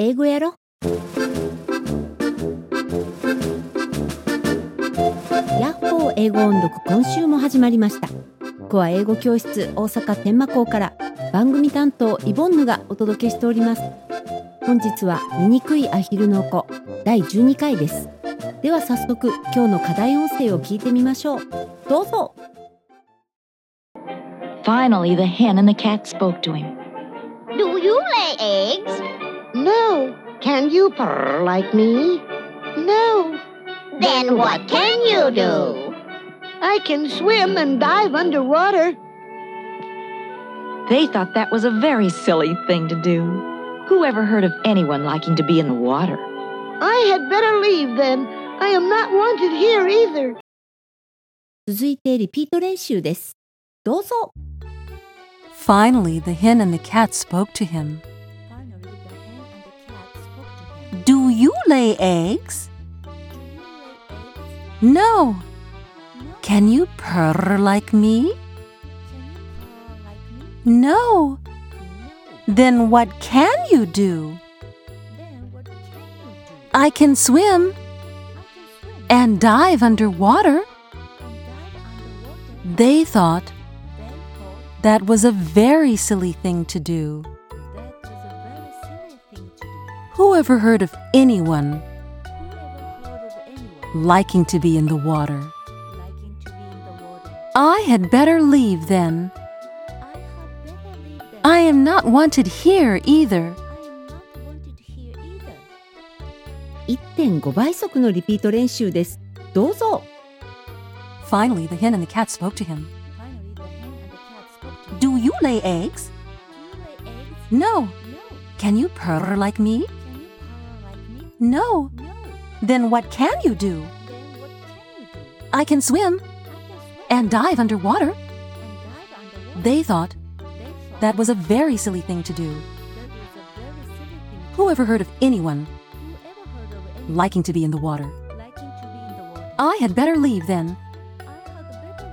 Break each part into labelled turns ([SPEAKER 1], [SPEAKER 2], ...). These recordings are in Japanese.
[SPEAKER 1] 英語やろ？ヤッホー英語音読今週も始まりました。コア英語教室大阪天満校から番組担当イボンヌがお届けしております。本日は醜いアヒルの子第12回です。では早速今日の課題音声を聞いてみましょう。どうぞ。
[SPEAKER 2] Finally, the hen and the cat spoke to him.
[SPEAKER 3] Do you lay eggs?
[SPEAKER 4] No. Can you purr like me? No.
[SPEAKER 3] Then what can you do?
[SPEAKER 4] I can swim and dive underwater.
[SPEAKER 2] They thought that was a very silly thing to do. Who ever heard of anyone liking to be in the water?
[SPEAKER 4] I had better leave then. I am not wanted here either.
[SPEAKER 1] 続いてリピート練習ですどうぞ
[SPEAKER 5] Finally, the hen and the cat spoke to him. Do you lay eggs? No. Can you purr like me? No. Then what can you do? I can swim and dive underwater. They thought that was a very silly thing to do. Who ever heard of anyone liking to be in the water? I had better leave then. I am not wanted here either.
[SPEAKER 1] 1.5倍速のリピート練習ですどうぞ
[SPEAKER 5] Finally, the hen and the cat spoke to him. Do you lay eggs? No. Can you purr like me? No. Then what can you do? I can swim and dive underwater. They thought that was a very silly thing to do. Who ever heard of anyone liking to be in the water? I had better leave then.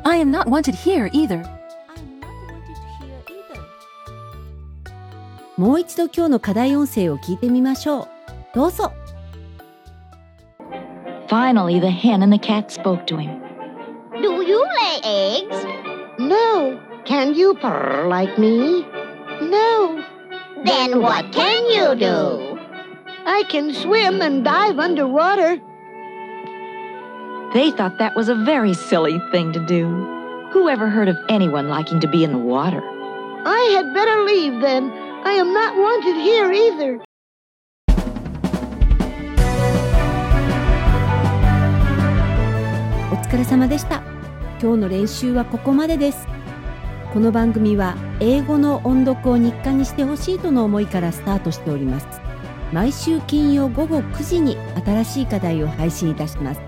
[SPEAKER 5] I am not wanted here either.
[SPEAKER 1] もう一度今日の課題音声を聞いてみましょうどうぞ
[SPEAKER 2] Finally, the hen and the cat spoke to him.
[SPEAKER 3] Do you lay eggs?
[SPEAKER 4] No. Can you purr like me? No.
[SPEAKER 3] Then what can you do?
[SPEAKER 4] I can swim and dive underwater.
[SPEAKER 2] They thought that was a very silly thing to do. Who ever heard of anyone liking to be in the water?
[SPEAKER 4] I had better leave then. I am not wanted here either.
[SPEAKER 1] 疲れ様でした。今日の練習はここまでです。この番組は英語の音読を日課にしてほしいとの思いからスタートしております。毎週金曜午後9時に新しい課題を配信いたします。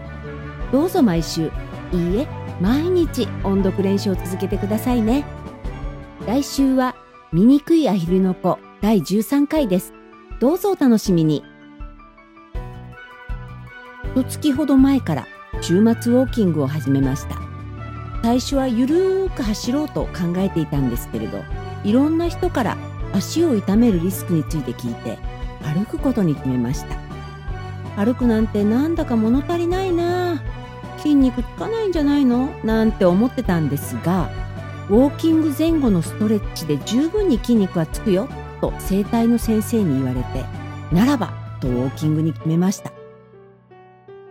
[SPEAKER 1] どうぞ毎週いいえ毎日音読練習を続けてくださいね。来週は醜いアヒルの子第13回です。どうぞお楽しみに。一月ほど前から週末ウォーキングを始めました。最初はゆるーく走ろうと考えていたんですけれどいろんな人から足を痛めるリスクについて聞いて歩くことに決めました。歩くなんてなんだか物足りないな筋肉つかないんじゃないの？なんて思ってたんですがウォーキング前後のストレッチで十分に筋肉はつくよと整体の先生に言われてならばとウォーキングに決めました。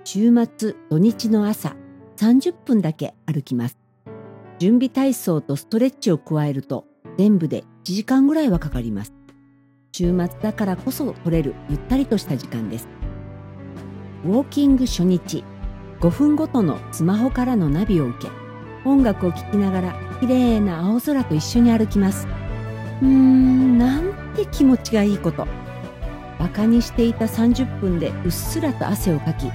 [SPEAKER 1] 週末土日の朝30分だけ歩きます。準備体操とストレッチを加えると全部で1時間ぐらいはかかります。週末だからこそ取れるゆったりとした時間です。ウォーキング初日5分ごとのスマホからのナビを受け音楽を聴きながら綺麗な青空と一緒に歩きます。うーんなんて気持ちがいいこと。バカにしていた30分でうっすらと汗をかき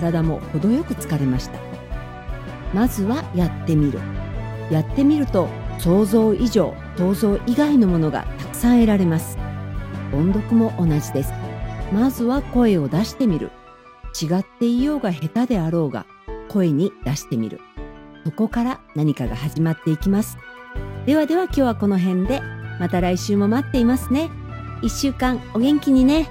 [SPEAKER 1] 体も程よく疲れました。まずはやってみる。やってみると想像以上想像以外のものがたくさん得られます。音読も同じです。まずは声を出してみる。違っていようが下手であろうが声に出してみる。そこから何かが始まっていきます。ではでは今日はこの辺で。また来週も待っていますね。一週間お元気にね。